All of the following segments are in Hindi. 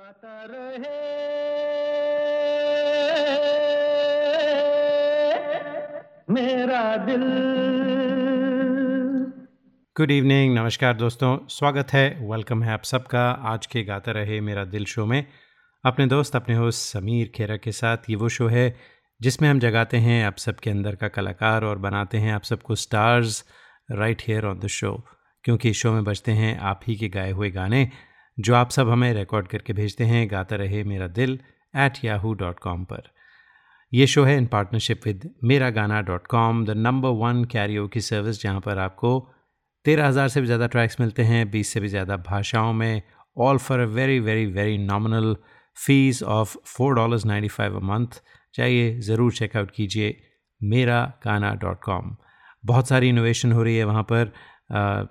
गाता रहे। मेरा दिल। गुड इवनिंग नमस्कार दोस्तों, स्वागत है वेलकम है आप सबका, आज के गाता रहे मेरा दिल शो में। अपने दोस्त, अपने होस्ट समीर खेरा के साथ ये वो शो है, जिसमें हम जगाते हैं आप सबके अंदर का कलाकार और बनाते हैं आप सबको stars right here on the show क्योंकि शो में बजते हैं आप ही के गाए हुए गाने जो आप सब हमें रिकॉर्ड करके भेजते हैं, गाता रहे मेरा दिल एट याहू डॉट कॉम पर। यह शो है इन partnership with Mera Gana dot com the number one karaoke की सर्विस जहाँ पर आपको तेरह हज़ार से भी ज़्यादा ट्रैक्स मिलते हैं, बीस से भी ज़्यादा भाषाओं में all for a very very very nominal fees of four dollars ninety five a month चाहिए ज़रूर चेकआउट कीजिए मेरा गाना डॉट कॉम बहुत सारी इनोवेशन हो रही है वहाँ पर।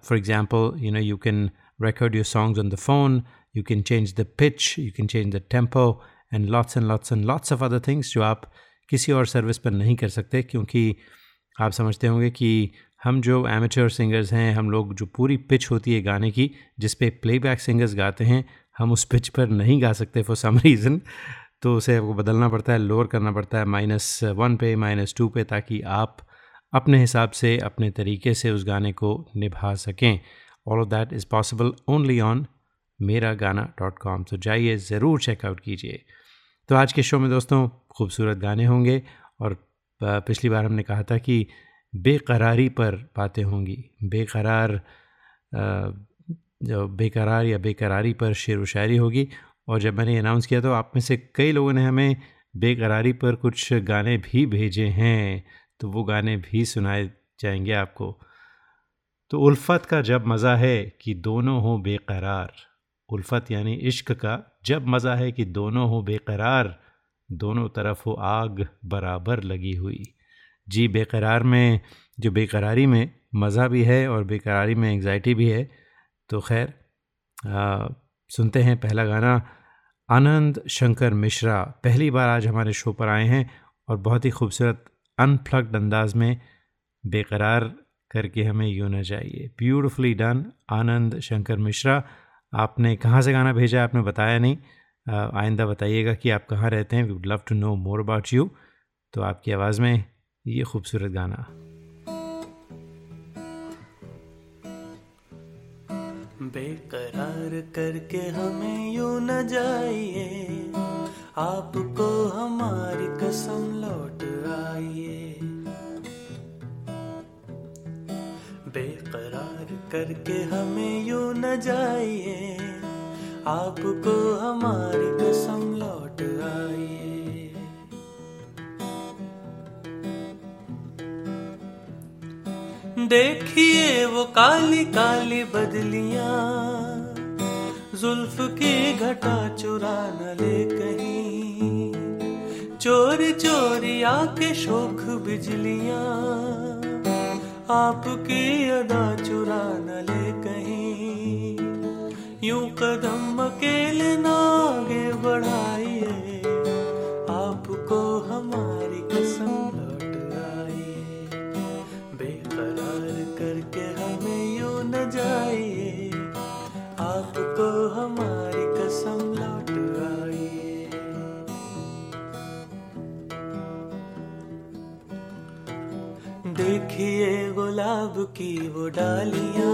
For example you know you can record your songs on the phone. You can change the pitch, you can change the tempo, and lots and lots and lots of other things जो आप किसी और सर्विस पर नहीं कर सकते क्योंकि आप समझते होंगे कि हम जो एमेचर सिंगर्स हैं हम लोग जो पूरी पिच होती है गाने की जिस पे प्लेबैक सिंगर्स गाते हैं हम उस पिच पर नहीं गा सकते फॉर सम रीज़न तो उसे आपको बदलना पड़ता है लोअर करना पड़ता है माइनस वन पे माइनस टू पे ताकि आप अपने हिसाब से अपने तरीके से उस गाने को निभा सकें। All of that is possible only on Mera Gana dot com तो जाइए, ज़रूर चेकआउट कीजिए। तो आज के शो में दोस्तों, खूबसूरत गाने होंगे और पिछली बार हमने कहा था कि बेकरारी पर बातें होंगी। बेकरार जो बेकरार या बेकरारी पर शेर व शायरी होगी। और जब मैंने अनाउंस किया तो आप में से कई लोगों ने हमें बेकरारी पर कुछ गाने भी भेजे हैं। तो वो गाने भी सुनाए जाएँगे आपको। तो उल्फ़त का जब मज़ा है कि दोनों हों बेकरार, उल्फ़त यानी इश्क का, जब मज़ा है कि दोनों हों बेकरार, दोनों तरफ़ हो आग बराबर लगी हुई। जी, बेकरार में, जो बेकरारी में मज़ा भी है और बेकरारी में एंग्जाइटी भी है तो खैर सुनते हैं पहला गाना, आनंद शंकर मिश्रा। पहली बार आज हमारे शो पर आए हैं और बहुत ही खूबसूरत अनफ्लग्ड अंदाज में बेकरार करके हमें यूँ न चाहिए ब्यूटिफुली डन आनंद शंकर मिश्रा। आपने कहाँ से गाना भेजा आपने बताया नहीं। आइंदा बताइएगा कि आप कहाँ रहते हैं। We would love to know more about you तो आपकी आवाज़ में ये खूबसूरत गाना। बेकरार करके हमें यूँ न जाइए। आपको हमारी कसम लौट आइए। बेकरार करके हमें यू न जाइए। आपको हमारी कसम लौट आइए। देखिए वो काली काली बदलियाँ, जुल्फ की घटा चुरा न ले कहीं। चोरी चोरी आके शोख बिजलियाँ आपकी अदा चुरा न ले कहीं। यूँ कदम अकेले ना आगे बढ़ाइए। की वो डालियाँ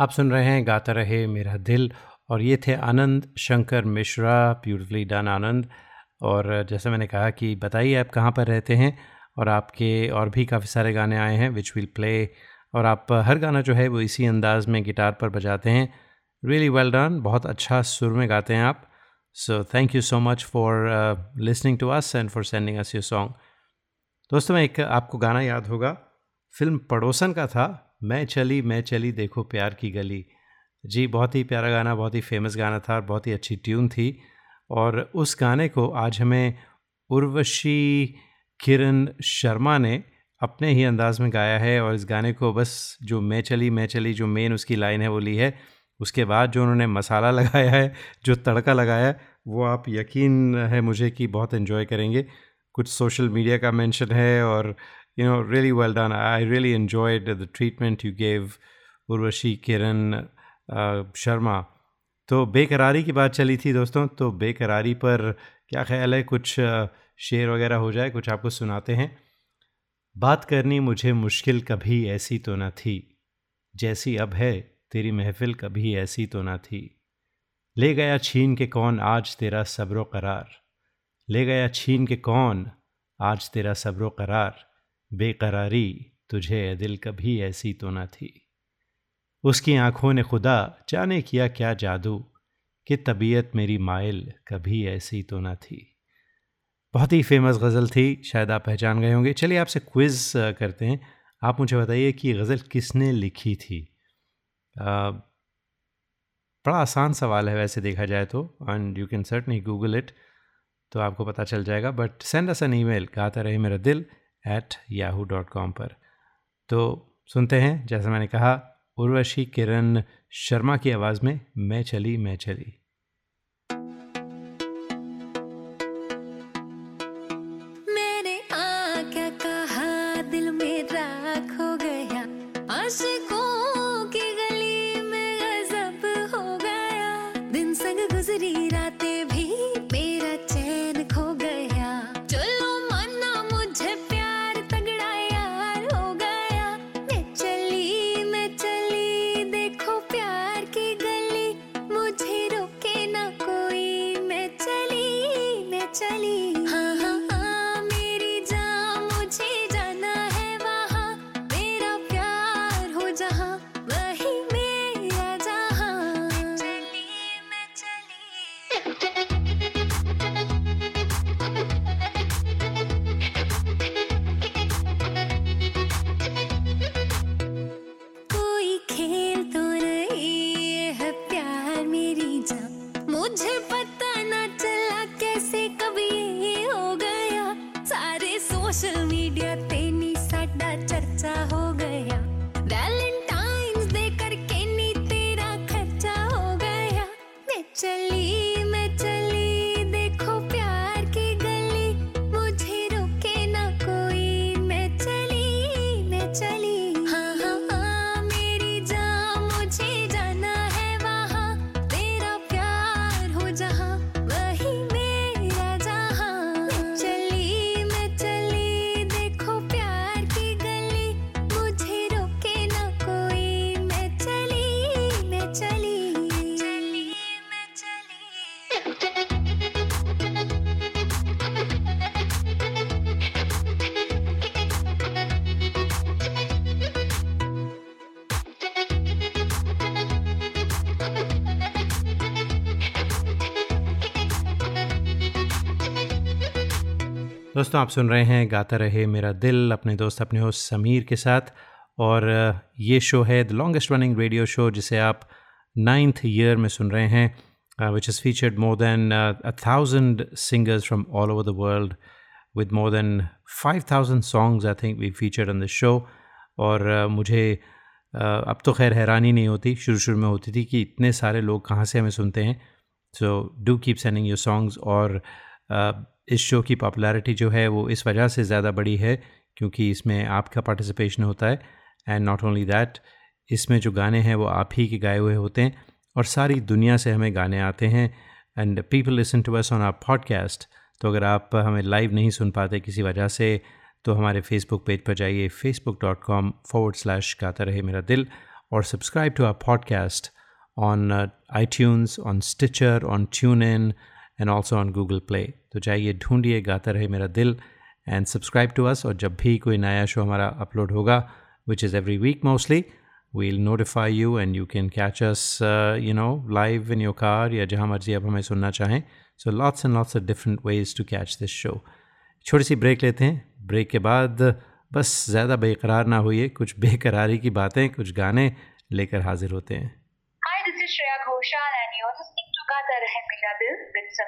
आप सुन रहे हैं, गाता रहे मेरा दिल। और ये थे आनंद, शंकर मिश्रा, ब्यूटिफुली डन आनंद। और जैसे मैंने कहा कि बताइए आप कहाँ पर रहते हैं? और आपके और भी काफ़ी सारे गाने आए हैं विच विल प्ले और आप हर गाना जो है वो इसी अंदाज में गिटार पर बजाते हैं। रियली वेल डन बहुत अच्छा सुर में गाते हैं आप। So thank you so much for listening to us and for sending us your song दोस्तों मैं एक आपको गाना याद होगा। फ़िल्म पड़ोसन का था। मैं चली मैं चली, देखो प्यार की गली। जी, बहुत ही प्यारा गाना, बहुत ही फ़ेमस गाना था और बहुत ही अच्छी ट्यून थी। और उस गाने को आज हमें उर्वशी किरण शर्मा ने अपने ही अंदाज में गाया है और इस गाने को बस जो मैं चली मैं चली, जो मेन उसकी लाइन है वो ली है। उसके बाद जो उन्होंने मसाला लगाया है, जो तड़का लगाया है वो आप यकीन है मुझे कि बहुत इन्जॉय करेंगे। कुछ सोशल मीडिया का मेंशन है और you know really well done I really enjoyed the treatment you gave Urvashi Kiran Sharma तो बेकरारी की बात चली थी दोस्तों तो बेकरारी पर क्या ख्याल है? कुछ शेर वगैरह हो जाए, कुछ आपको सुनाते हैं। बात करनी मुझे मुश्किल कभी ऐसी तो न थी। जैसी अब है, तेरी महफिल कभी ऐसी तो न थी। ले गया छीन के कौन आज तेरा सब्र करार ले गया छीन के कौन आज तेरा सब्र करार बेकरारी तुझे दिल कभी ऐसी तो न थी। उसकी आँखों ने खुदा जाने किया क्या जादू कि तबीयत मेरी माइल कभी ऐसी तो न थी। बहुत ही फ़ेमस गज़ल थी शायद आप पहचान गए होंगे। चलिए आपसे क्विज़ करते हैं। आप मुझे बताइए कि गज़ल किसने लिखी थी? आ, बड़ा आसान सवाल है वैसे देखा जाए तो एंड यू कैन सर्ट नहीं गूगल इट तो आपको पता चल जाएगा but send us an email गाता रहे मेरा दिल एट याहू डॉट कॉम पर। तो सुनते हैं, जैसा मैंने कहा, उर्वशी किरण शर्मा की आवाज़ में, मैं चली मैं चली। दोस्तों आप सुन रहे हैं गाता रहे मेरा दिल अपने दोस्त अपने होस्ट समीर के साथ। और ये शो है the longest running radio show जिसे आप नाइन्थ ईयर में सुन रहे हैं which is featured more than a thousand singers from all over the world with more than five thousand songs I think we featured on the show और uh, मुझे uh, अब तो खैर हैरानी नहीं होती शुरू शुरू में होती थी कि इतने सारे लोग कहाँ से हमें सुनते हैं। So do keep sending your songs और uh, इस शो की पॉपुलैरिटी जो है वो इस वजह से ज़्यादा बड़ी है क्योंकि इसमें आपका पार्टिसिपेशन होता है एंड नॉट ओनली दैट इसमें जो गाने हैं वो आप ही के गाए हुए होते हैं और सारी दुनिया से हमें गाने आते हैं and people listen to us on our podcast तो अगर आप हमें लाइव नहीं सुन पाते किसी वजह से तो हमारे फेसबुक पेज पर जाइए Facebook dot com forward slash Gaata Rahe Mera Dil और subscribe to our podcast on iTunes on Stitcher on TuneIn and also on Google Play तो जाइए ढूंढिए गाता रहे मेरा दिल एंड सब्सक्राइब टू अस और जब भी कोई नया शो हमारा अपलोड होगा which is every week mostly notify you and you can catch us uh, you know live in your car या जहाँ मर्ज़ी आप हमें सुनना चाहें। So lots and lots of different ways to catch this show छोटी सी ब्रेक लेते हैं। ब्रेक के बाद बस ज़्यादा बेकरार ना होइए। कुछ बेकरारी की बातें कुछ गाने लेकर हाजिर होते हैं।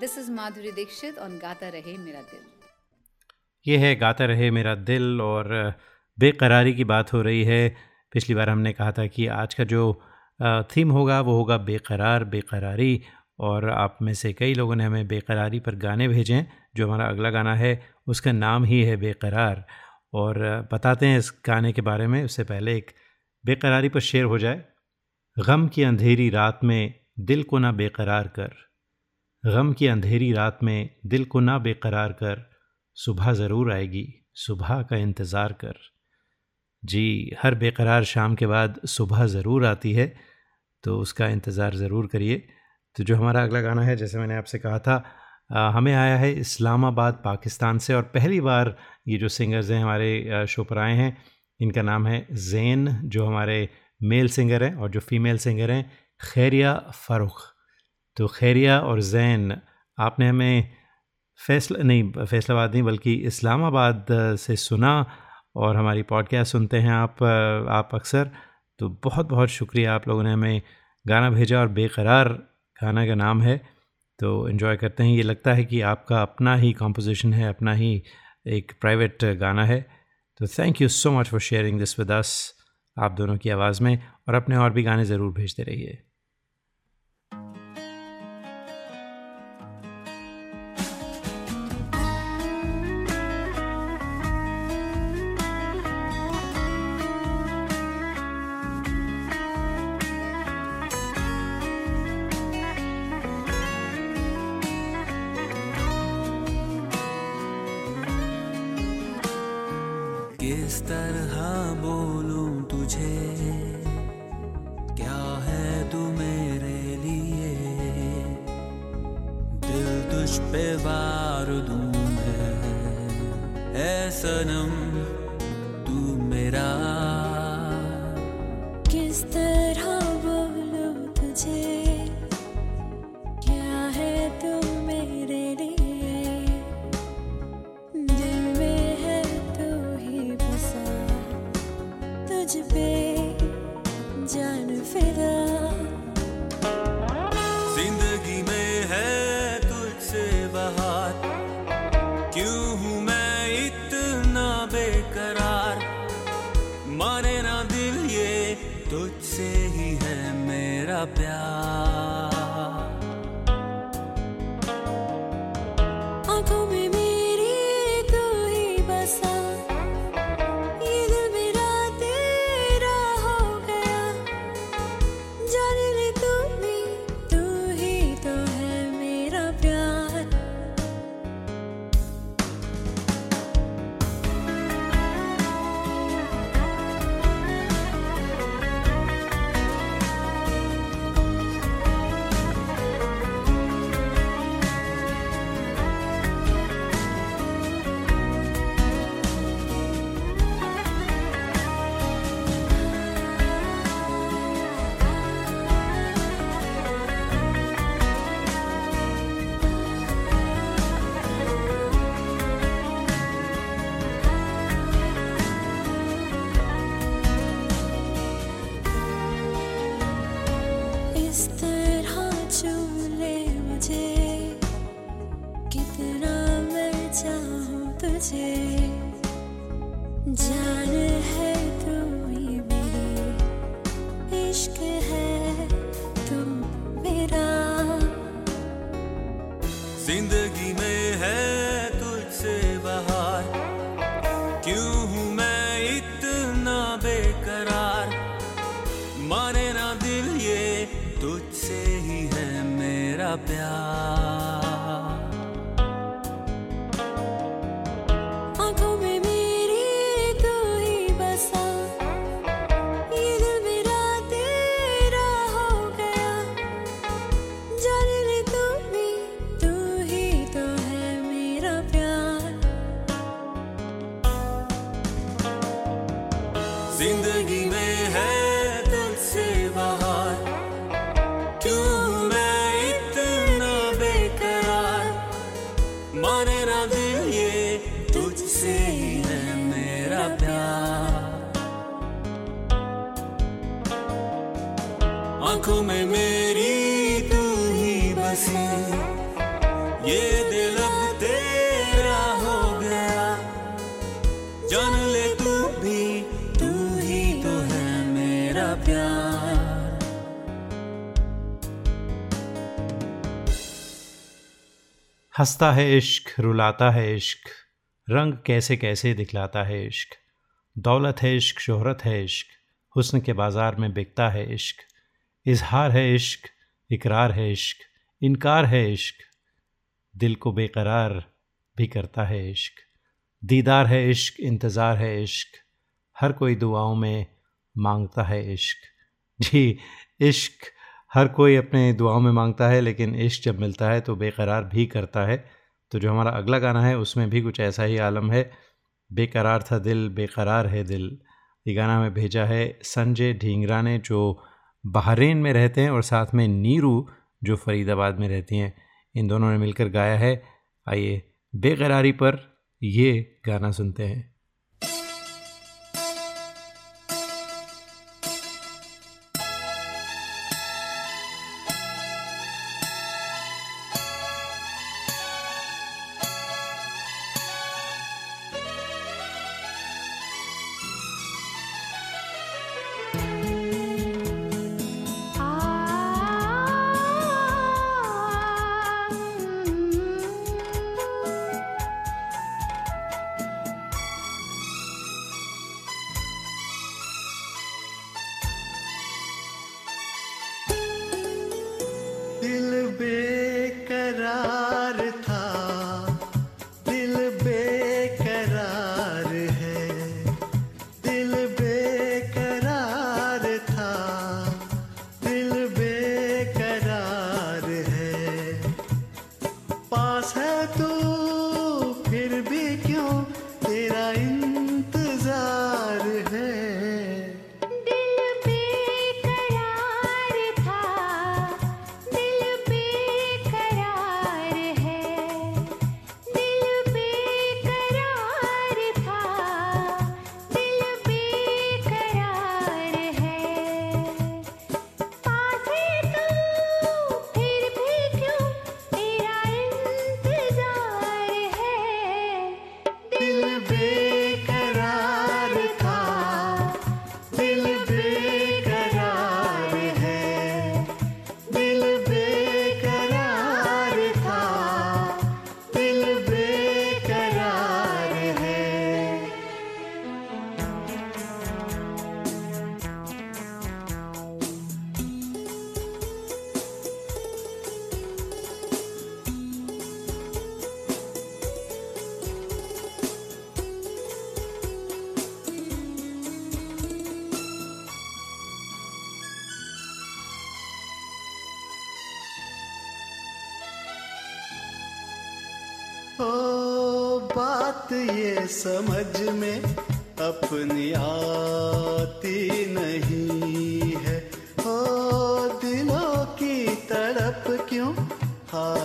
This is Madhuri Dixit on Gaata Rahe Mera दिल ये है गाता रहे मेरा दिल और बेकरारी की बात हो रही है। पिछली बार हमने कहा था कि आज का जो थीम होगा, वो होगा बेकरार, बेकरारी और आप में से कई लोगों ने हमें बेकरारी पर गाने भेजे हैं, जो हमारा अगला गाना है, उसका नाम ही है बेकरार। और बताते हैं इस गाने के बारे में, उससे पहले एक बेकरारी पर शेर हो जाए। गम की अंधेरी रात में दिल को ना बेकरार कर। गम की अंधेरी रात में दिल को ना बेकरार कर सुबह ज़रूर आएगी सुबह का इंतज़ार कर। जी हर बेकरार शाम के बाद सुबह ज़रूर आती है तो उसका इंतज़ार ज़रूर करिए। तो जो हमारा अगला गाना है जैसे मैंने आपसे कहा था अ, हमें आया है इस्लामाबाद पाकिस्तान से और पहली बार ये जो सिंगर्स हैं हमारे शो पर आए हैं इनका नाम है जैन जो हमारे मेल सिंगर हैं और जो फीमेल सिंगर हैं खैरिया फ़ारुख। तो खैरिया और जैन, आपने हमें फैसला, नहीं, फैसलाबाद नहीं, बल्कि इस्लामाबाद से सुना और हमारी पॉडकास्ट सुनते हैं आप आप अक्सर तो बहुत बहुत शुक्रिया आप लोगों ने हमें गाना भेजा और बेकरार गाना का नाम है। तो इन्जॉय करते हैं, ये लगता है कि आपका अपना ही कॉम्पोजिशन है, अपना ही एक प्राइवेट गाना है। तो thank you so much for sharing this with us आप दोनों की आवाज़ में, और अपने और भी गाने ज़रूर भेजते रहिए। आँखों में मेरी तू ही बसी ये दिल अब तेरा हो गया। जान ले तू भी, तू ही तो है मेरा प्यार। हंसता है इश्क, रुलाता है इश्क। रंग कैसे कैसे दिखलाता है इश्क। दौलत है इश्क, शोहरत है इश्क। हुस्न के बाज़ार में बिकता है इश्क। इजहार है इश्क, इकरार है इश्क, इनकार है इश्क। दिल को बेकरार भी करता है इश्क। दीदार है इश्क, इंतज़ार है इश्क। हर कोई दुआओं में माँगता है इश्क। जी, इश्क हर कोई अपने दुआओं में माँगता है, लेकिन इश्क जब मिलता है तो बेकरार भी करता है। तो जो हमारा अगला गाना है, उसमें भी कुछ ऐसा ही आलम है। बेकरार था दिल, बेकरार है दिल। ये गाना हमें भेजा है संजय ढींगरा ने, जो बहरीन में रहते हैं और साथ में नीरू, जो फरीदाबाद में रहती हैं, इन दोनों ने मिलकर गाया है। आइए बेकरारी पर ये गाना सुनते हैं।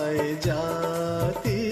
गाए जाती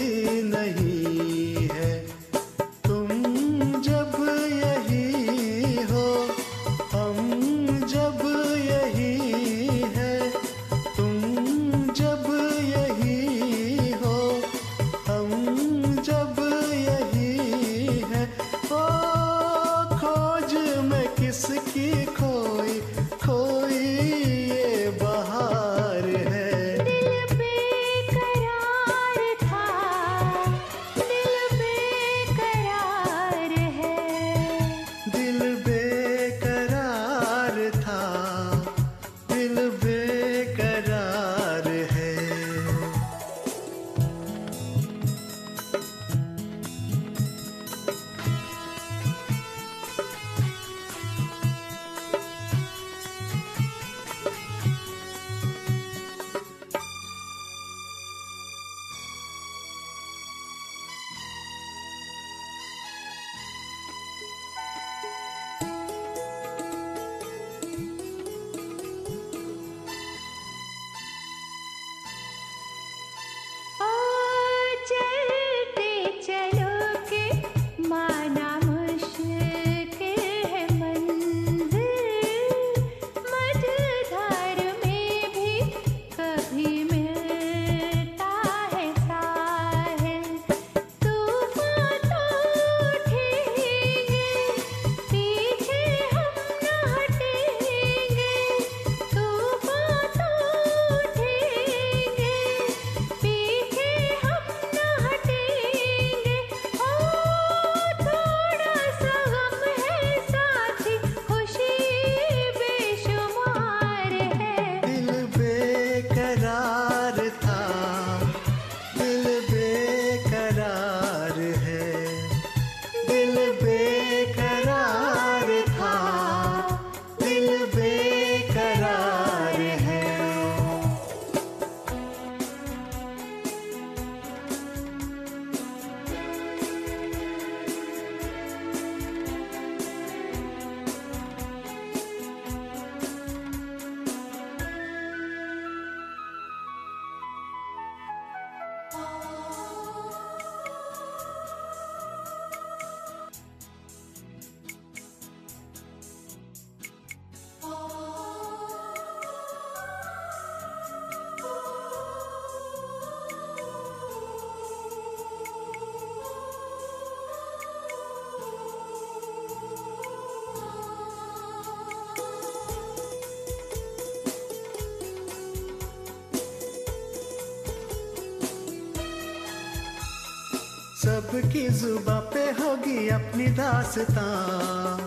दास्ता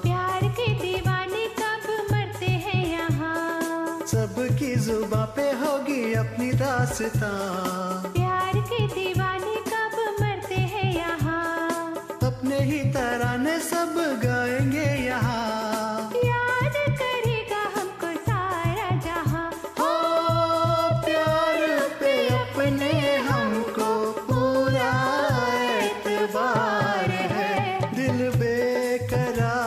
प्यार के दीवाने कब मरते हैं यहाँ? सबकी जुबा पे होगी अपनी दास्तां। बेकरार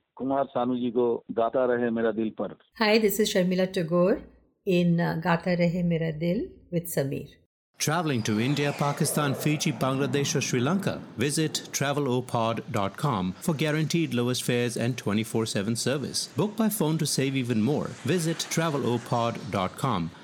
Kumar Sanu ji ko Gata Rahe Mera Dil Par. Hi, this is Sharmila Tagore in uh, Gata Rahe Mera Dil with Samir. Traveling to India, Pakistan, Fiji, Bangladesh, or Sri Lanka? Visit travelopod.com for guaranteed lowest fares and 24 7 service. Book by phone to save even more. Visit travelopod.com.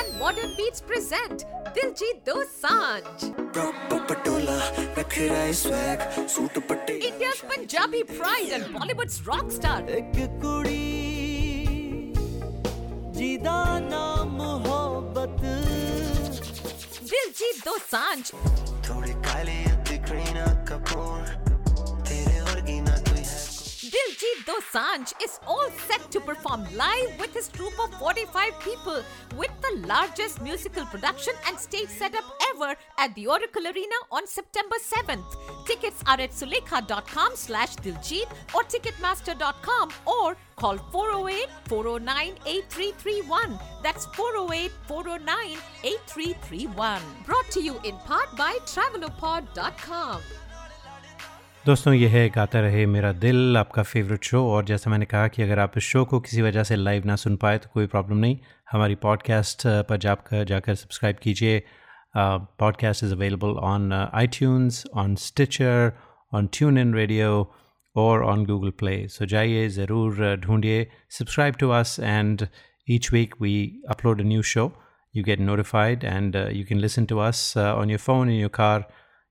and modern beats present Diljit Dosanjh. India's Punjabi pride and Bollywood's rock star. Diljit Dosanjh. Diljit Dosanjh is all set to perform live with his troupe of 45 people with the largest musical production and stage setup ever at the Oracle Arena on September 7th. Tickets are at sulekha.com slash Diljit or ticketmaster.com or call 408-409-8331. That's 408-409-8331. Brought to you in part by travelopod.com. दोस्तों यह है गाता रहे मेरा दिल आपका फेवरेट शो और जैसा मैंने कहा कि अगर आप इस शो को किसी वजह से लाइव ना सुन पाए तो कोई प्रॉब्लम नहीं। हमारी पॉडकास्ट पर जाकर जाकर सब्सक्राइब कीजिए। Podcast is available on I on Stitcher on TuneIn radio और ऑन गूगल प्ले सो जाइए ज़रूर ढूंढिए। Subscribe to us and each week we upload new show you get notified and uh, you can listen to us uh, on your phone in your car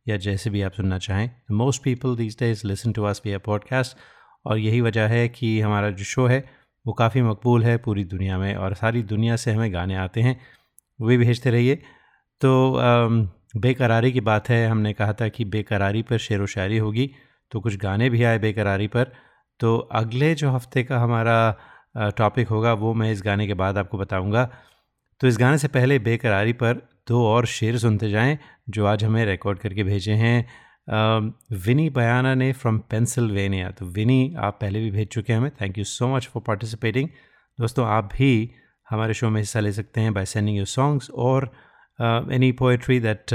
या जैसे भी आप सुनना चाहें। Most people these days listen to us via podcast और यही वजह है कि हमारा जो शो है, वो काफ़ी मकबूल है पूरी दुनिया में और सारी दुनिया से हमें गाने आते हैं। वो भेजते रहिए। तो बेकरारी की बात है, हमने कहा था कि बेकरारी पर शेर व शायरी होगी तो कुछ गाने भी आए बेकरारी पर। तो अगले जो हफ़्ते का हमारा टॉपिक होगा, वो मैं इस गाने के बाद आपको बताऊँगा। तो इस गाने से पहले बेकरारी पर दो और शेर सुनते जाएँ, जो आज हमें रिकॉर्ड करके भेजे हैं। विनी बयाना ने फ्रॉम पेंसिल्वेनिया तो विनी, आप पहले भी भेज चुके हैं हमें। Thank you so much for participating दोस्तों, आप भी हमारे शो में हिस्सा ले सकते हैं बाय सेंडिंग योर सॉन्ग्स और any poetry that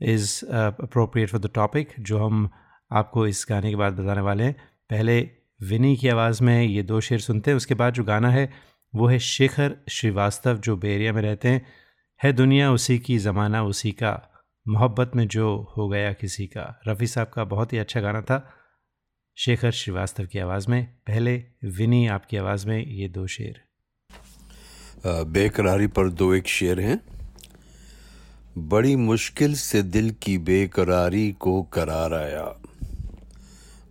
is appropriate for the topic जो हम आपको इस गाने के बाद बताने वाले हैं। पहले विनी की आवाज़ में ये दो शेर सुनते हैं, उसके बाद जो गाना है, वो है शेखर श्रीवास्तव, जो बेरिया में रहते हैं। है दुनिया उसी की, ज़माना उसी का, मोहब्बत में जो हो गया किसी का। रफ़ी साहब का बहुत ही अच्छा गाना था, शेखर श्रीवास्तव की आवाज़ में। पहले विनी आपकी आवाज़ में ये दो शेर। बेकरारी पर दो एक शेर हैं। बड़ी मुश्किल से दिल की बेकरारी को करार आया।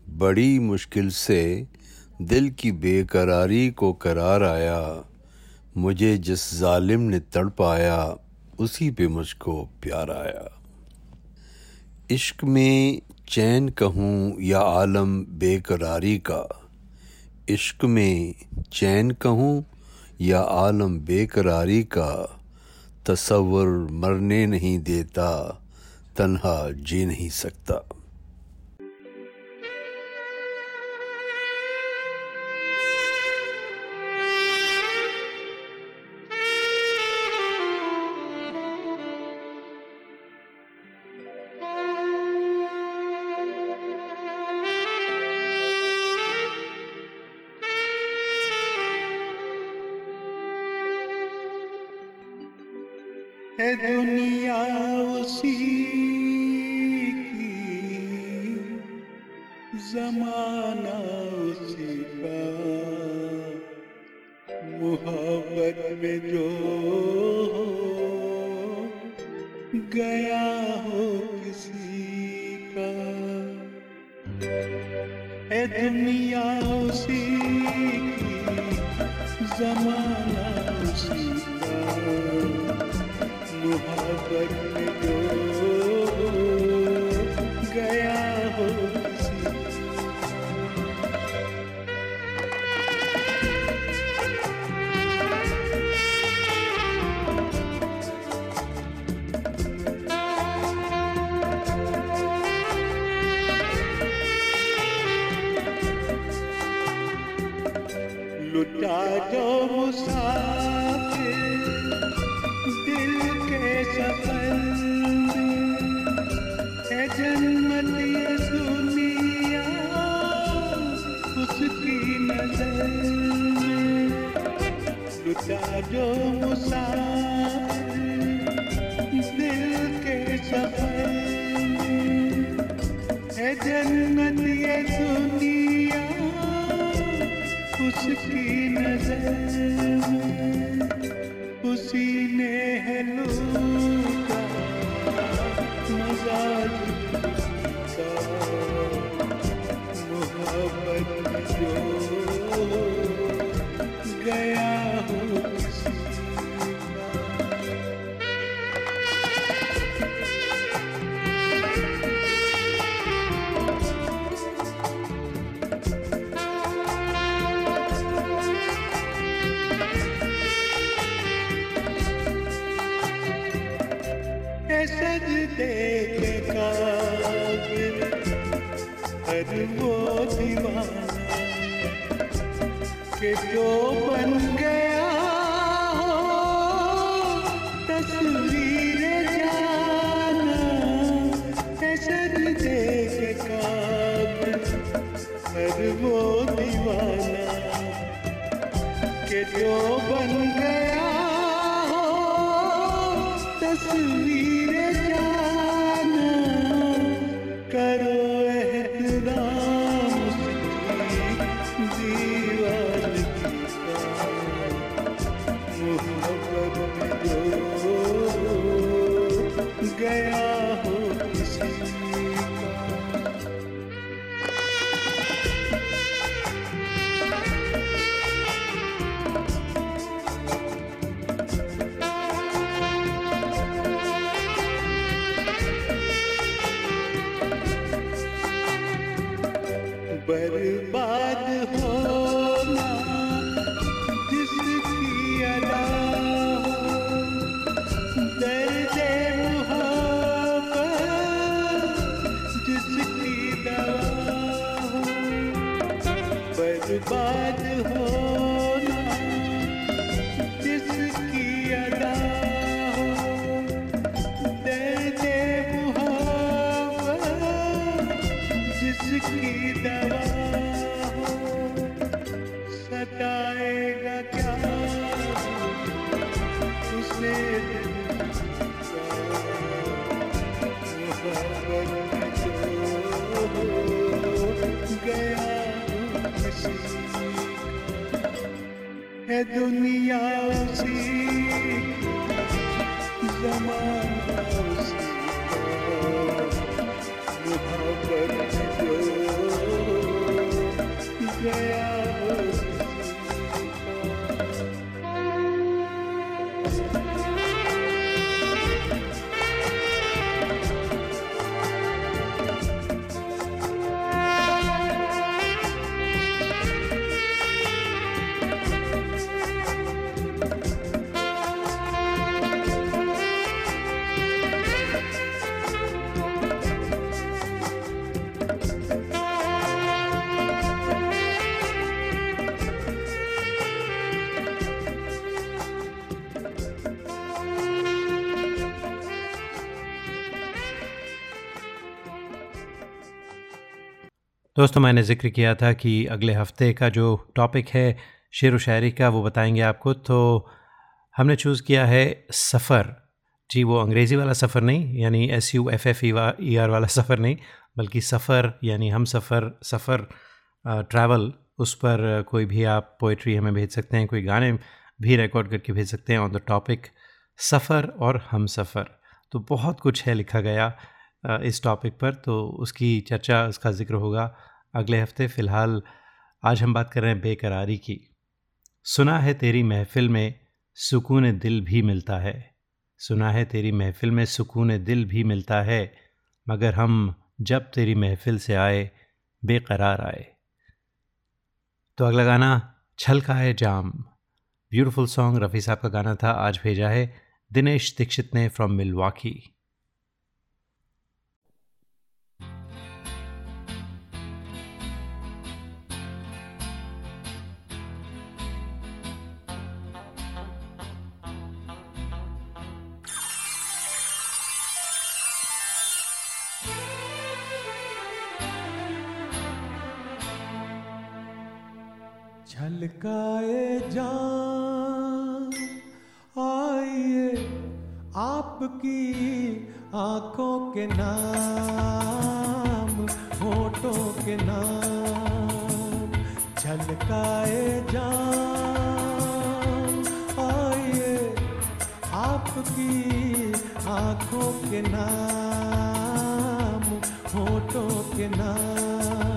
बड़ी मुश्किल से दिल की बेकरारी को करार आया। मुझे जिस जालिम ने तड़पाया, उसी पे मुझको प्यार आया। इश्क में चैन कहूँ या आलम बेकरारी का, इश्क में चैन कहूँ या आलम बेकरारी का, तसव्वुर मरने नहीं देता, तन्हा जी नहीं सकता। जमाना उसी का मोहब्बत में जो हो, गया हो किसी का दुनिया उसी की उसी का मोहब्बत में जो जो मुसाफिर दिल के सफ़र। है जन्नत ये दुनिया, उसकी नज़र। उसी ने है लूटा मज़ा लूटा मोहब्बत जो के जो बन हो किसी का है दुनिया उसी जमाना उसी का मोहब्बत दोस्तों, मैंने ज़िक्र किया था कि अगले हफ़्ते का जो टॉपिक है, शेर व शायरी का, वो बताएँगे आपको। तो हमने चूज़ किया है सफ़र। जी, वो अंग्रेज़ी वाला सफ़र नहीं, यानी S U F F E R वाला सफ़र नहीं, बल्कि सफ़र, यानी हम सफ़र सफ़र ट्रैवल उस पर कोई भी आप पोइट्री हमें भेज सकते हैं, कोई गाने भी रिकॉर्ड करके भेज सकते हैं ऑन द टॉपिक सफ़र और हम सफ़र। तो बहुत कुछ है लिखा गया इस टॉपिक पर तो उसकी चर्चा, उसका ज़िक्र होगा। अगले हफ़्ते फ़िलहाल आज हम बात कर रहे हैं बेकरारी की। सुना है तेरी महफ़िल में सुकून दिल भी मिलता है। सुना है तेरी महफ़िल में सुकून दिल भी मिलता है, मगर हम जब तेरी महफ़िल से आए, बेकरार आए। तो अगला गाना, छलकाए जाम। ब्यूटीफुल सॉन्ग रफ़ी साहब का गाना था, आज भेजा है दिनेश दीक्षित ने फ्रॉम मिलवाकी। छलकाए जान। आइए आपकी आँखों के नाम, होठों के नाम, झलकाए जान। आइए आपकी आँखों के नाम, होठों के नाम।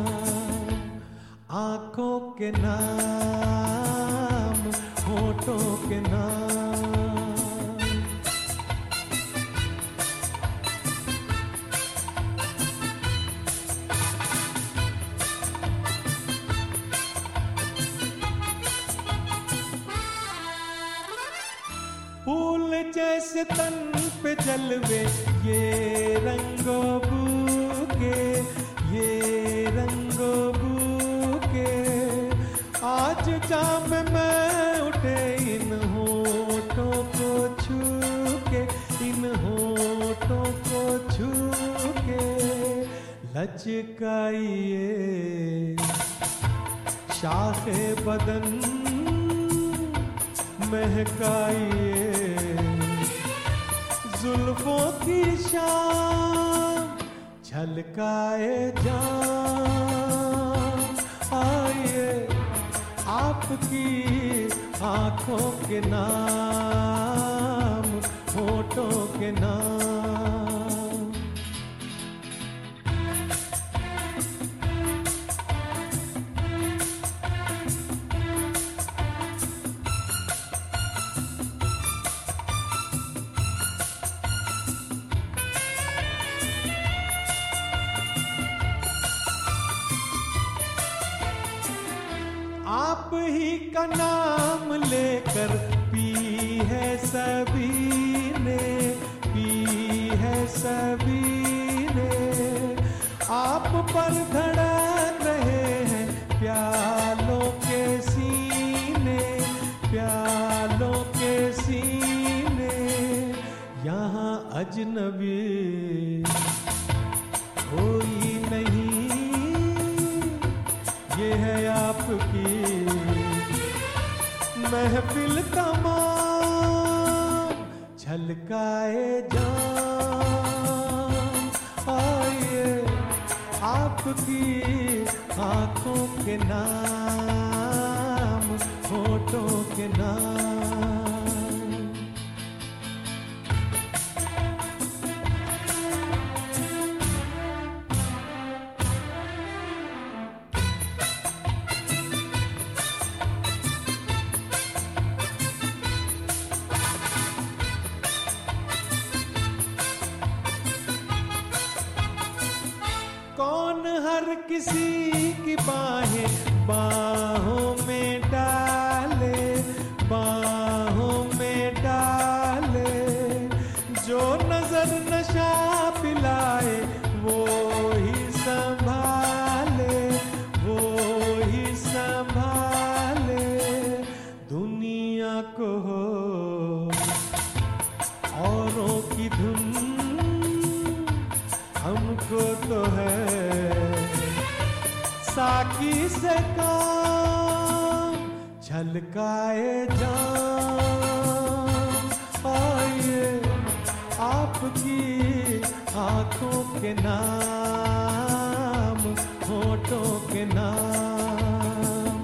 आँखों के नाम, होठों के नाम। फूल जैसे तन पे जलवे ये रंगो बूके, ये जाम में उठे इन होठों को छू के इन होठों को छू के लचकाइए शाखे बदन, महकाइए जुल्फों की शाम छलकाए जान। आपकी आँखों के नाम होठों के नाम। अजनबी कोई नहीं, ये है आपकी महफिल तमाम छलकाए जान। आइए, आपकी आँखों के नाम किसी की बाहें बाहों जाम आइए आपकी आँखों के नाम, होठों के नाम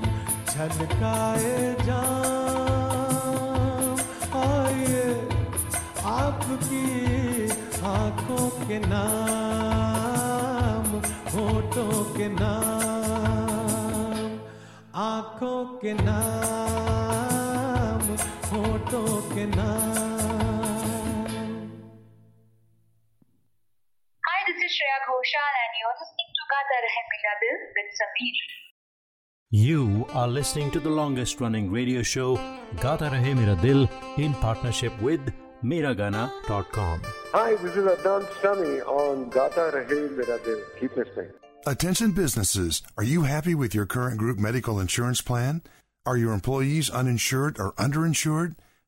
छलकाए जाम आइए आपकी आँखों के नाम, होठों के नाम, आँखों के नाम। Hi, this is Shreya Ghoshal and you're listening to Gata with Sameer. You are listening to the longest running radio show Gata Rahe Mera Dil in partnership with Miragana.com. Hi, this is Adan Sami on Gata Rahe Mera Dil. Keep listening. Attention businesses, are you happy with your current group medical insurance plan? Are your employees uninsured or underinsured?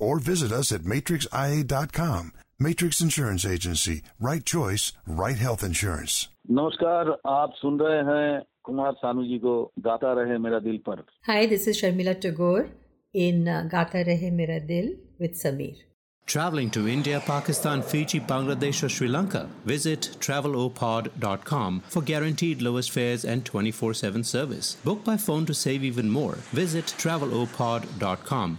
Or visit us at matrixia.com. Matrix Insurance Agency. Right choice, right health insurance. नमस्कार आप सुन रहे हैं कुमार सानू जी को गाता रहे मेरा दिल पर Hi, this is Sharmila Tagore in uh, Gata Rahe Mera Dil with Sameer. Traveling to India, Pakistan, Fiji, Bangladesh, or Sri Lanka? Visit travelopod.com for guaranteed lowest fares and 24 7 service. Book by phone to save even more. Visit travelopod.com.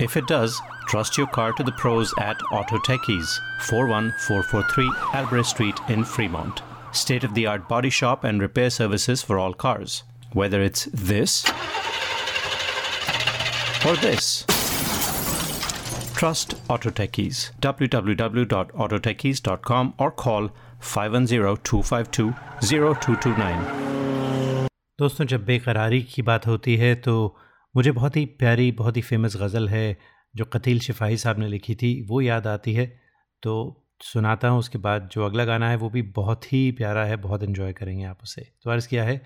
If it does, trust your car to the pros at Auto Techies, 41443 Albrecht Street in Fremont. State of the art body shop and repair services for all cars. Whether it's this or this. Trust Auto Techies. www.autotechies.com or call 510-252-0229. दोस्तों जब बेकरारी की बात होती है तो मुझे बहुत ही प्यारी, बहुत ही फ़ेमस गज़ल है, जो कतील शिफाही साहब ने लिखी थी, वो याद आती है। तो सुनाता हूँ उसके बाद जो अगला गाना है, वो भी बहुत ही प्यारा है, बहुत इन्जॉय करेंगे आप उसे। तो अर्ज़ किया है,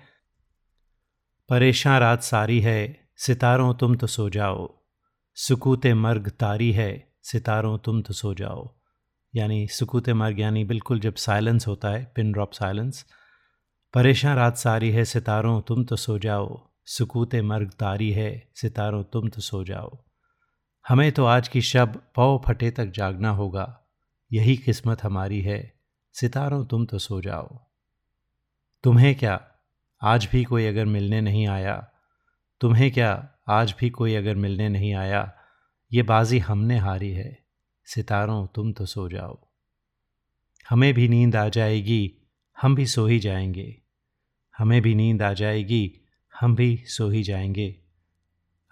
परेशान रात सारी है, सितारों तुम तो सो जाओ। सुकूत मर्ग तारी है, सितारों तुम तो सो जाओ। यानी सुकूत मर्ग, यानी बिल्कुल जब साइलेंस होता है पिन ड्रॉप साइलेंस परेशान रात सारी है, सितारों तुम तो सो जाओ। सुकूत मर्ग तारी है, सितारों तुम तो सो जाओ। हमें तो आज की शब पौ फटे तक जागना होगा। यही किस्मत हमारी है, सितारों तुम तो सो जाओ। तुम्हें क्या आज भी कोई अगर मिलने नहीं आया? तुम्हें क्या आज भी कोई अगर मिलने नहीं आया? ये बाजी हमने हारी है, सितारों तुम तो सो जाओ। हमें भी नींद आ जाएगी, हम भी सो ही जाएँगे। हमें भी नींद आ जाएगी हम भी सो ही जाएँगे।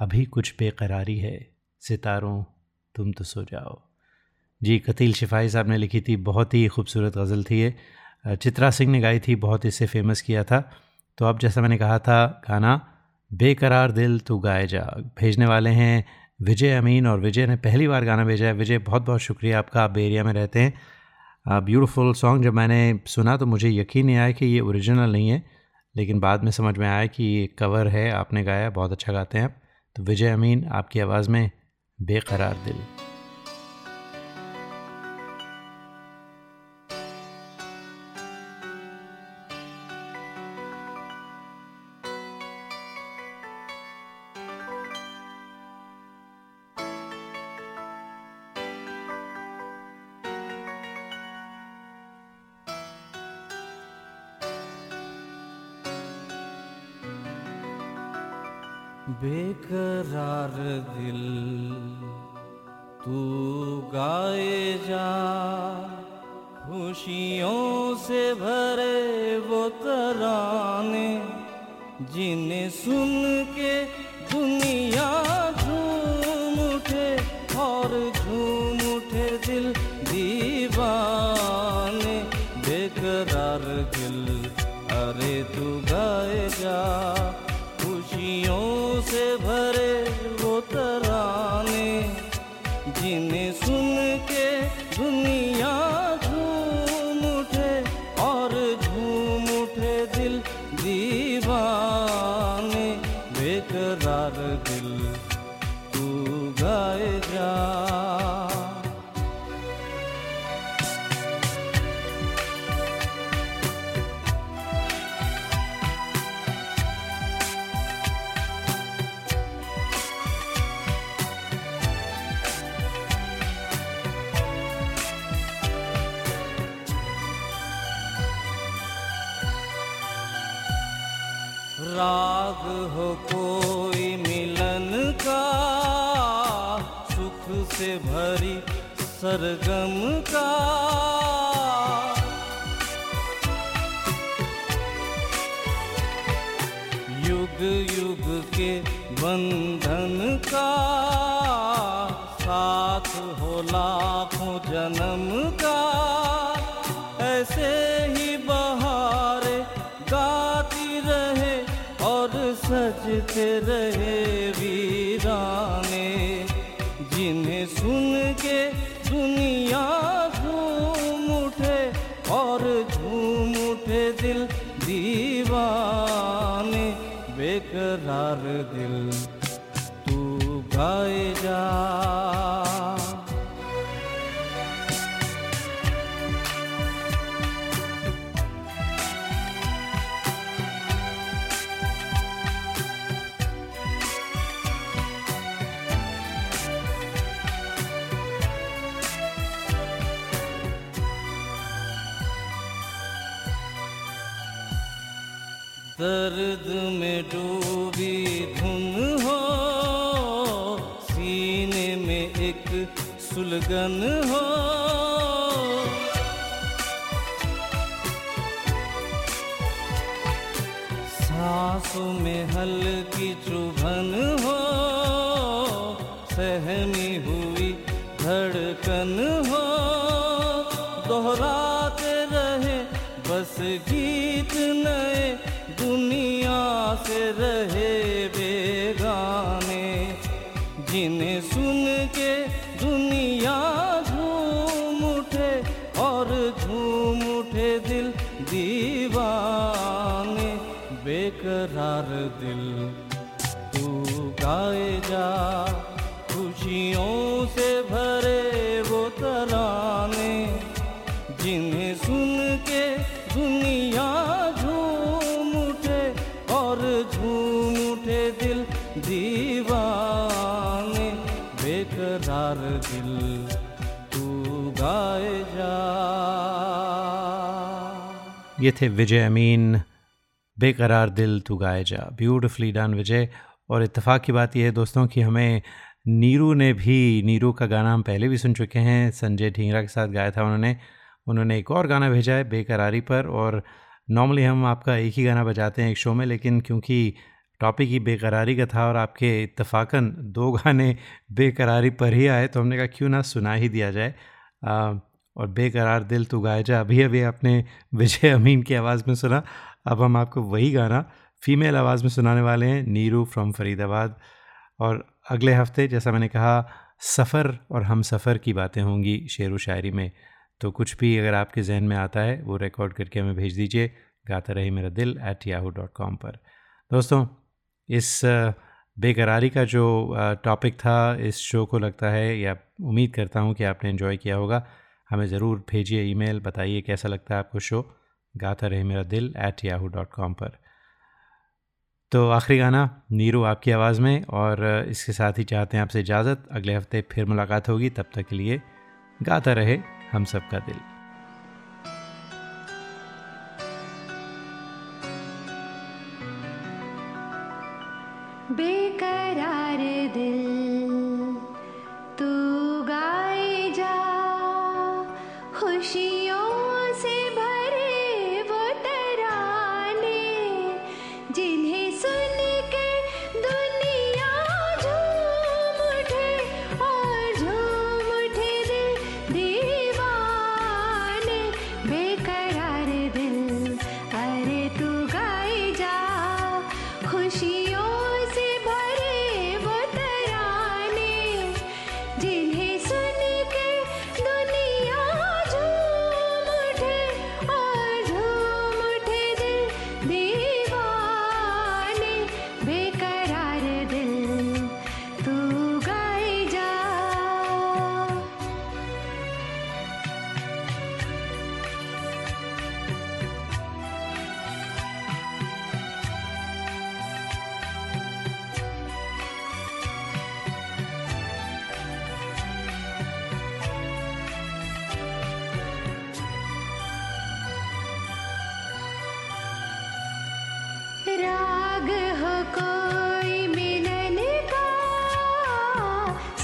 अभी कुछ बेकरारी है। सितारों, तुम तो सो जाओ। जी, कतील शिफाई साहब ने लिखी थी, बहुत ही खूबसूरत गज़ल थी ये। चित्रा सिंह ने गाई थी, बहुत इसे फ़ेमस किया था। तो अब जैसा मैंने कहा था, गाना, बेकरार दिल तू गाए जा भेजने वाले हैं विजय अमीन और विजय ने पहली बार गाना भेजा है। विजय बहुत बहुत शुक्रिया आपका, आप एरिया में रहते हैं। ब्यूटीफुल सॉन्ग जब मैंने सुना तो मुझे यकीन नहीं आया कि ये ओरिजिनल नहीं है। लेकिन बाद में समझ में आया कि ये कवर है, आपने गाया, बहुत अच्छा गाते हैं। आप तो विजय अमीन, आपकी आवाज़ में बेकरार दिल। सरगम का सांसों में हल्की चुभन हो, सहमी हुई धड़कन हो। दोहराते रहे बस गीत नए, दुनिया से रहे दिल। तू गाए जा, खुशियों से भरे वो तराने, जिन्हें सुन के दुनिया झूम उठे और झूम उठे दिल दीवाने। बेकरार दिल, तू गाए जा। ये थे विजय अमीन बेकरार दिल तू गाए जा। Beautifully done Vijay. और इत्तेफाक की बात यह है दोस्तों कि हमें नीरू ने भी नीरू का गाना हम पहले भी सुन चुके हैं। संजय ढींगरा के साथ गाया था उन्होंने। उन्होंने एक और गाना भेजा है बेकरारी पर। और नॉर्मली हम आपका एक ही गाना बजाते हैं एक शो में लेकिन क्योंकि टॉपिक ही बेकरारी का था और आपके इत्तफाकन दो गाने बेकरारी पर ही आए तो हमने कहा क्यों ना सुना ही दिया जाए। आ, और बेकरार दिल तू गाए जा अभी अभी आपने विजय अमीन की आवाज़ में सुना। अब हम आपको वही गाना फीमेल आवाज़ में सुनाने वाले हैं, नीरू फ्रॉम फरीदाबाद। और अगले हफ़्ते, जैसा मैंने कहा, सफ़र और हम सफ़र की बातें होंगी शेर व शायरी में। तो कुछ भी अगर आपके जहन में आता है, वो रिकॉर्ड करके हमें भेज दीजिए। गाता रहे मेरा दिल एट याहू डॉट कॉम पर। दोस्तों, इस बेकरारी का जो टॉपिक था, इस शो को लगता है, या उम्मीद करता हूँ कि आपने इन्जॉय किया होगा। हमें ज़रूर भेजिए ईमेल बताइए कैसा लगता है आपको शो गाता रहे मेरा दिल एट याहू डॉट कॉम पर। तो आखिरी गाना, नीरू आपकी आवाज़ में, और इसके साथ ही चाहते हैं आपसे इजाज़त। अगले हफ़्ते फिर मुलाकात होगी, तब तक के लिए गाता रहे हम सबका दिल।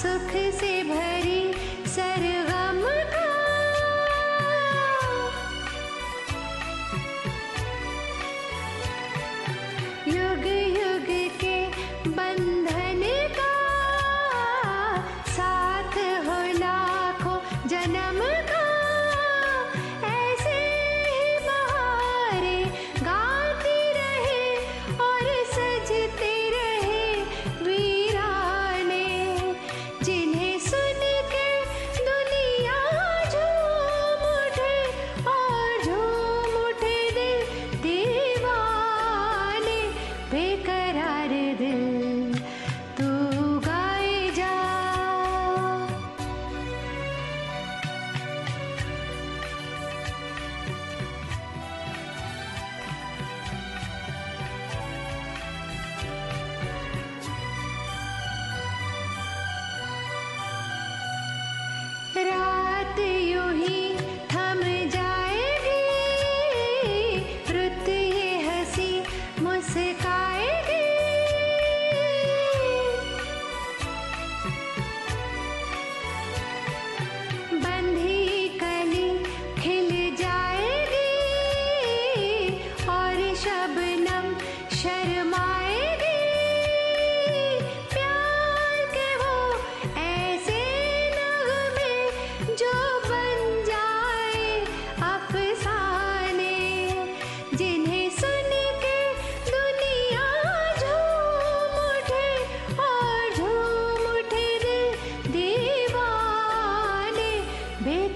सुख से भरी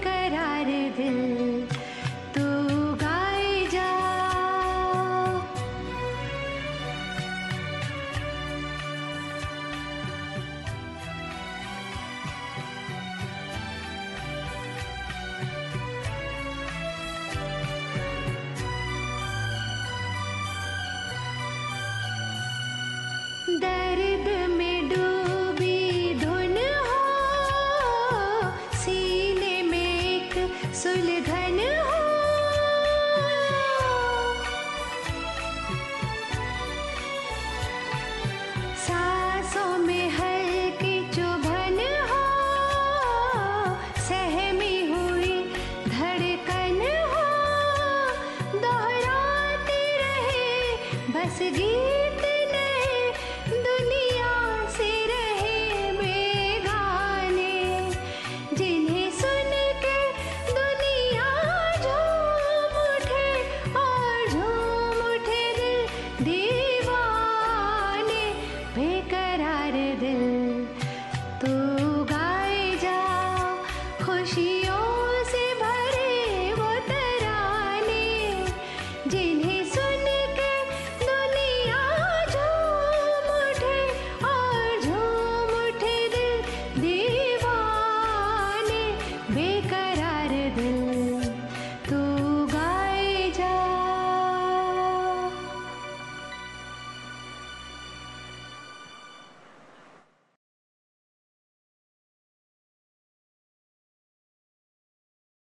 करार दिल